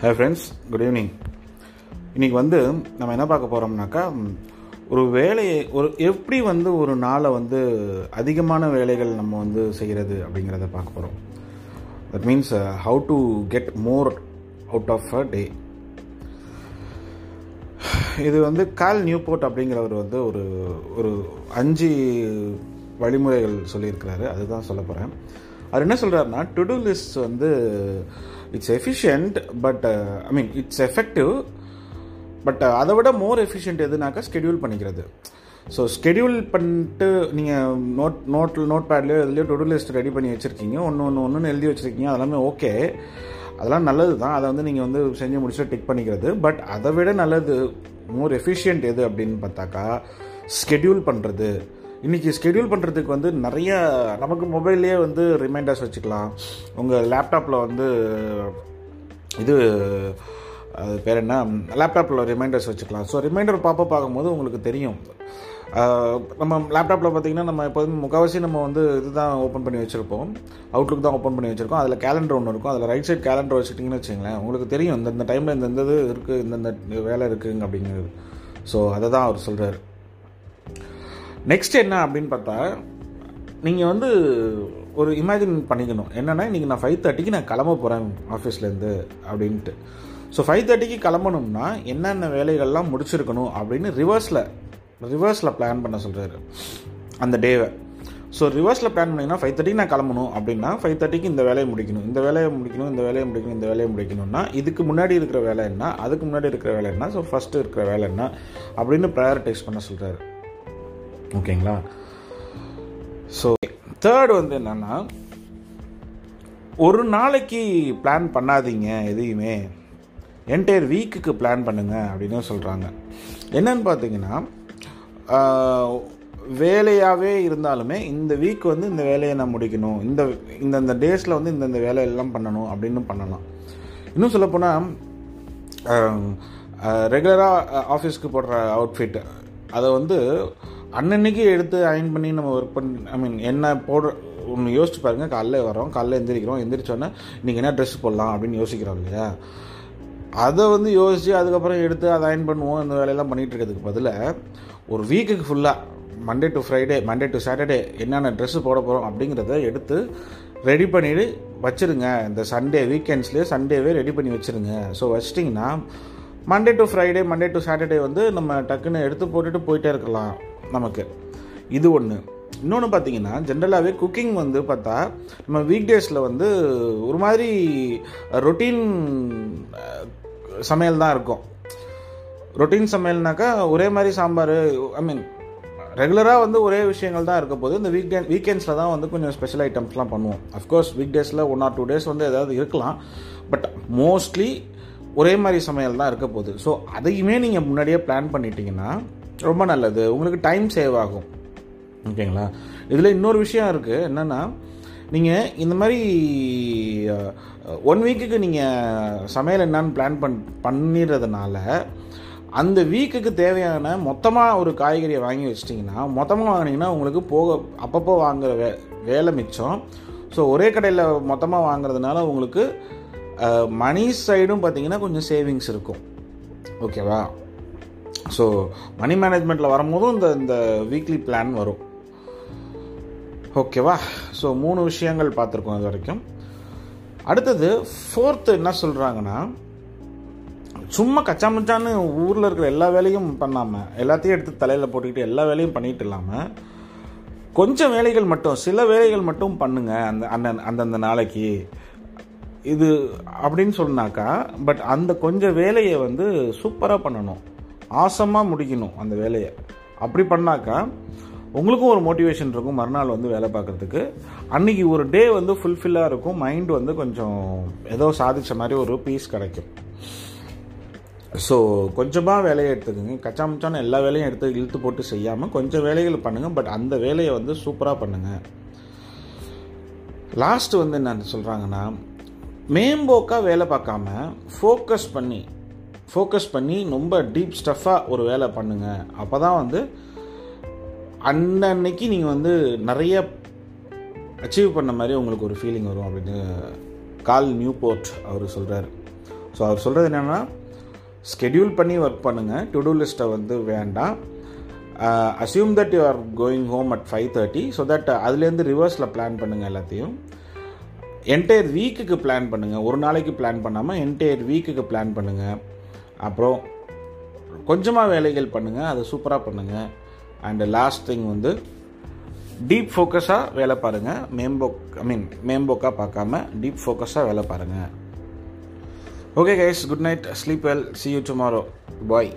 Hey friends good evening இன்றைக்கி வந்து நம்ம என்ன பார்க்க போகிறோம்னாக்கா ஒரு வேலையை ஒரு எப்படி வந்து ஒரு நாளை வந்து அதிகமான வேலைகள் நம்ம வந்து செய்கிறது அப்படிங்கிறத பார்க்க போகிறோம் that means how to get more out of a day இது வந்து கால் நியூபோர்ட் அப்படிங்கிறவர் வந்து ஒரு ஒரு அஞ்சு வழிமுறைகள் சொல்லியிருக்கிறாரு. அதுதான் சொல்ல போகிறேன் அவர் என்ன சொல்கிறாருன்னா டு டூ லிஸ்ட் வந்து it's efficient but I mean it's effective but அதை விட மோர் எஃபிஷியன்ட் எதுனாக்கா ஸ்கெடியூல் பண்ணிக்கிறது. ஸோ ஸ்கெடியூல் பண்ணிட்டு நீங்கள் நோட் நோட் நோட் பேட்லேயோ இதுலேயோ டு லிஸ்ட் ரெடி பண்ணி வச்சுருக்கீங்க. ஒன்று ஒன்று ஒன்றுன்னு எழுதி வச்சுருக்கீங்க. அதெல்லாமே ஓகே அதெல்லாம் நல்லது தான் அதை வந்து நீங்கள் வந்து செஞ்சு முடிச்சு டிக் பண்ணிக்கிறது. பட் அதை விட நல்லது மோர் எஃபிஷியன்ட் எது அப்படின்னு பார்த்தாக்கா ஸ்கெடியூல் பண்ணுறது இன்றைக்கி ஸ்கெடியூல் பண்ணுறதுக்கு வந்து நிறைய நமக்கு மொபைல்லே வந்து ரிமைண்டர்ஸ் வச்சுக்கலாம். உங்கள் லேப்டாப்பில் வந்து இது அது பேர் என்ன? லேப்டாப்பில் ரிமைண்டர்ஸ் வச்சுக்கலாம். ஸோ ரிமைண்டர் பாப்ப பார்க்கும்போது உங்களுக்கு தெரியும். நம்ம லேப்டாப்பில் பார்த்தீங்கன்னா நம்ம எப்போதுமே முக்கால்வாசி நம்ம வந்து இதுதான் ஓப்பன் பண்ணி வச்சுருப்போம். அவுட்லுக் தான் ஓப்பன் பண்ணி வச்சுருக்கோம். அதில் கேலண்டர் ஒன்று இருக்கும். அதில் ரைட் சைட் கேலண்டர் வச்சுட்டிங்கன்னு வச்சுங்களேன் உங்களுக்கு தெரியும். இந்த இந்த டைமில் இந்த இது இருக்குது இந்தந்த வேலை இருக்குங்க அப்படிங்கிறது. ஸோ அதை தான் அவர் சொல்கிறார் நெக்ஸ்ட் என்ன அப்படின்னு பார்த்தா நீங்கள் வந்து ஒரு இமேஜின் பண்ணிக்கணும். என்னென்னா இன்றைக்கி நான் ஃபைவ் தேர்ட்டிக்கு நான் கிளம்ப போகிறேன் ஆஃபீஸ்லேருந்து அப்படின்ட்டு. ஸோ ஃபைவ் தேர்ட்டிக்கு கிளம்பணும்னா என்னென்ன வேலைகள்லாம் முடிச்சிருக்கணும் அப்படின்னு ரிவர்ஸில் ரிவர்ஸில் பிளான் பண்ண சொல்கிறாரு அந்த டேவை ஸோ ரிவர்ஸில் பிளான் பண்ணிங்கன்னா ஃபைவ் தேர்ட்டிக்கு நான் கிளம்பணும் அப்படின்னா ஃபைவ் தேர்ட்டிக்கு இந்த வேலையை முடிக்கணும். இந்த வேலையை முடிக்கணும் இந்த வேலையை முடிக்கணும் இந்த வேலையை முடிக்கணும்னா இதுக்கு முன்னாடி இருக்கிற வேலை என்ன? அதுக்கு முன்னாடி இருக்கிற வேலை என்ன? ஸோ ஃபஸ்ட்டு இருக்கிற வேலை என்ன? அப்படின்னு ப்ரையாரிட்டைஸ் பண்ண சொல்கிறாரு ஓகேங்களா? ஸோ தேர்ட் வந்து என்னென்னா ஒரு நாளைக்கு பிளான் பண்ணாதீங்க எதையுமே. என்டையர் வீக்குக்கு பிளான் பண்ணுங்க அப்படின்னு சொல்கிறாங்க என்னன்னு பார்த்தீங்கன்னா வேலையாகவே இருந்தாலுமே இந்த வீக் வந்து இந்த வேலையை நான் முடிக்கணும். இந்த இந்தந்த டேஸில் வந்து இந்தந்த வேலையெல்லாம் பண்ணணும் அப்படின்னு பண்ணலாம். இன்னும் சொல்லப்போனால் ரெகுலராக ஆஃபீஸ்க்கு போடுற அவுட்ஃபிட் அதை வந்து அன்னன்னைக்கு எடுத்து அயன் பண்ணி நம்ம ஒர்க் பண்ணி ஐ மீன் என்ன போடுற ஒன்று யோசிச்சு பாருங்கள் காலைல வரோம் காலைல எந்திரிக்கிறோம். எந்திரிச்சோன்னே இன்றைக்கி என்ன ட்ரெஸ் போடலாம் அப்படின்னு யோசிக்கிறோம் இல்லையா? அதை வந்து யோசித்து அதுக்கப்புறம் எடுத்து அதை அயன் பண்ணுவோம். இந்த வேலையெல்லாம் பண்ணிகிட்டு இருக்கிறதுக்கு பதிலாக ஒரு வீக்குக்கு ஃபுல்லாக Monday to Friday Monday to Saturday என்னென்ன ட்ரெஸ்ஸு போட போகிறோம் அப்படிங்கிறத எடுத்து ரெடி பண்ணிவிட்டு வச்சுருங்க. இந்த சண்டே வீக்கெண்ட்ஸ்லேயே சண்டேவே ரெடி பண்ணி வச்சுருங்க. ஸோ வச்சிட்டிங்கன்னா Monday to Friday Monday to Saturday வந்து நம்ம டக்குன்னு எடுத்து போட்டுட்டு போயிட்டே இருக்கலாம் நமக்கு. இது ஒன்று இன்னொன்று பார்த்தீங்கன்னா ஜென்ரலாகவே குக்கிங் வந்து பார்த்தா நம்ம வீக் டேஸில் வந்து ஒரு மாதிரி ரொட்டீன் சமையல் தான் இருக்கும். ரொட்டீன் சமையல்னாக்கா ஒரே மாதிரி சாம்பார் ஐ மீன் ரெகுலராக வந்து ஒரே விஷயங்கள் தான் இருக்க போது இந்த வீக்கெண்ட் வீக்கெண்ட்ஸில் தான் வந்து கொஞ்சம் ஸ்பெஷல் ஐட்டம்ஸ்லாம் பண்ணுவோம். அஃப்கோர்ஸ் வீக் டேஸில் ஒன் ஆர் டூ டேஸ் வந்து ஏதாவது இருக்கலாம். பட் மோஸ்ட்லி ஒரே மாதிரி சமையல் தான் இருக்க போகுது. ஸோ அதையுமே நீங்கள் முன்னாடியே பிளான் பண்ணிட்டீங்கன்னா ரொம்ப நல்லது. உங்களுக்கு டைம் சேவ் ஆகும். ஓகேங்களா? இதில் இன்னொரு விஷயம் இருக்குது என்னென்னா நீங்கள் இந்த மாதிரி ஒன் வீக்குக்கு நீங்கள் சமையல் என்னான்னு பிளான் பண் பண்ணிடுறதுனால அந்த வீக்குக்கு தேவையான மொத்தமாக ஒரு காய்கறியை வாங்கி வச்சிட்டிங்கன்னா மொத்தமாக வாங்கினீங்கன்னா உங்களுக்கு போக அப்பப்போ வாங்குற வே வேலை மிச்சம். ஸோ ஒரே கடையில் மொத்தமாக வாங்குறதுனால உங்களுக்கு மணி சைடும் பார்த்தீங்கன்னா கொஞ்சம் சேவிங்ஸ் இருக்கும். ஓகேவா ஸோ மணி மேனேஜ்மெண்ட்டில் வரும்போதும் இந்த இந்த வீக்லி பிளான் வரும். ஓகேவா ஸோ மூணு விஷயங்கள் பார்த்துருக்கோம் இது வரைக்கும். அடுத்தது ஃபோர்த்து என்ன சொல்கிறாங்கன்னா சும்மா கச்சாமச்சான்னு ஊரில் இருக்கிற எல்லா வேலையும் பண்ணாமல் எல்லாத்தையும் எடுத்து தலையில் போட்டுக்கிட்டு எல்லா வேலையும் பண்ணிட்டு இல்லாமல் கொஞ்சம் வேலைகள் மட்டும் சில வேலைகள் மட்டும் பண்ணுங்கள் அந்த அந்த அந்தந்த நாளைக்கு. இது அப்படின்னு சொன்னாக்கா பட் அந்த கொஞ்சம் வேலையை வந்து சூப்பராக பண்ணணும். ஆசமாக முடிக்கணும் அந்த வேலையை. அப்படி பண்ணாக்கா உங்களுக்கும் ஒரு மோட்டிவேஷன் இருக்கும் மறுநாள் வந்து வேலை பார்க்குறதுக்கு. அன்றைக்கி ஒரு டே வந்து ஃபுல்ஃபில்லாக இருக்கும். மைண்ட் வந்து கொஞ்சம் ஏதோ சாதித்த மாதிரி ஒரு பீஸ் கிடைக்கும். ஸோ கொஞ்சமாக வேலையை எடுத்துக்கோங்க. கச்சாமச்சான எல்லா வேலையும் எடுத்து இழுத்து போட்டு செய்யாமல் கொஞ்சம் வேலைகள் பண்ணுங்கள் பட் அந்த வேலையை வந்து சூப்பராக பண்ணுங்கள் லாஸ்ட்டு வந்து என்ன சொல்கிறாங்கன்னா மேம்போக்காக வேலை பார்க்காம ஃபோக்கஸ் பண்ணி ஃபோக்கஸ் பண்ணி ரொம்ப டீப் ஸ்டஃப்பாக ஒரு வேலை பண்ணுங்கள் அப்போ தான் வந்து அன்னன்னைக்கு நீங்கள் வந்து நிறைய அச்சீவ் பண்ண மாதிரி உங்களுக்கு ஒரு ஃபீலிங் வரும் அப்படின்னு கால் நியூ போர்ட் அவர் சொல்கிறார் ஸோ அவர் சொல்கிறது என்னென்னா ஸ்கெடியூல் பண்ணி ஒர்க் பண்ணுங்கள் டுடூ லிஸ்ட்டை வந்து வேண்டாம். Assume that you are going home at five thirty so that அதுலேருந்து ரிவர்ஸில் பிளான் பண்ணுங்கள் எல்லாத்தையும். என்டையர் வீக்குக்கு பிளான் பண்ணுங்கள் ஒரு நாளைக்கு பிளான் பண்ணாமல் என்டையர் வீக்குக்கு பிளான் பண்ணுங்கள் அப்புறம் கொஞ்சமாக வேலைகள் பண்ணுங்கள் அதை சூப்பராக பண்ணுங்கள் அண்டு லாஸ்ட் திங் வந்து டீப் ஃபோக்கஸாக வேலை பாருங்கள் மேம்போக் ஐ மீன் மேம்போக்காக பார்க்காம டீப் ஃபோக்கஸாக வேலை பாருங்கள் okay guys good night sleep well see you tomorrow bye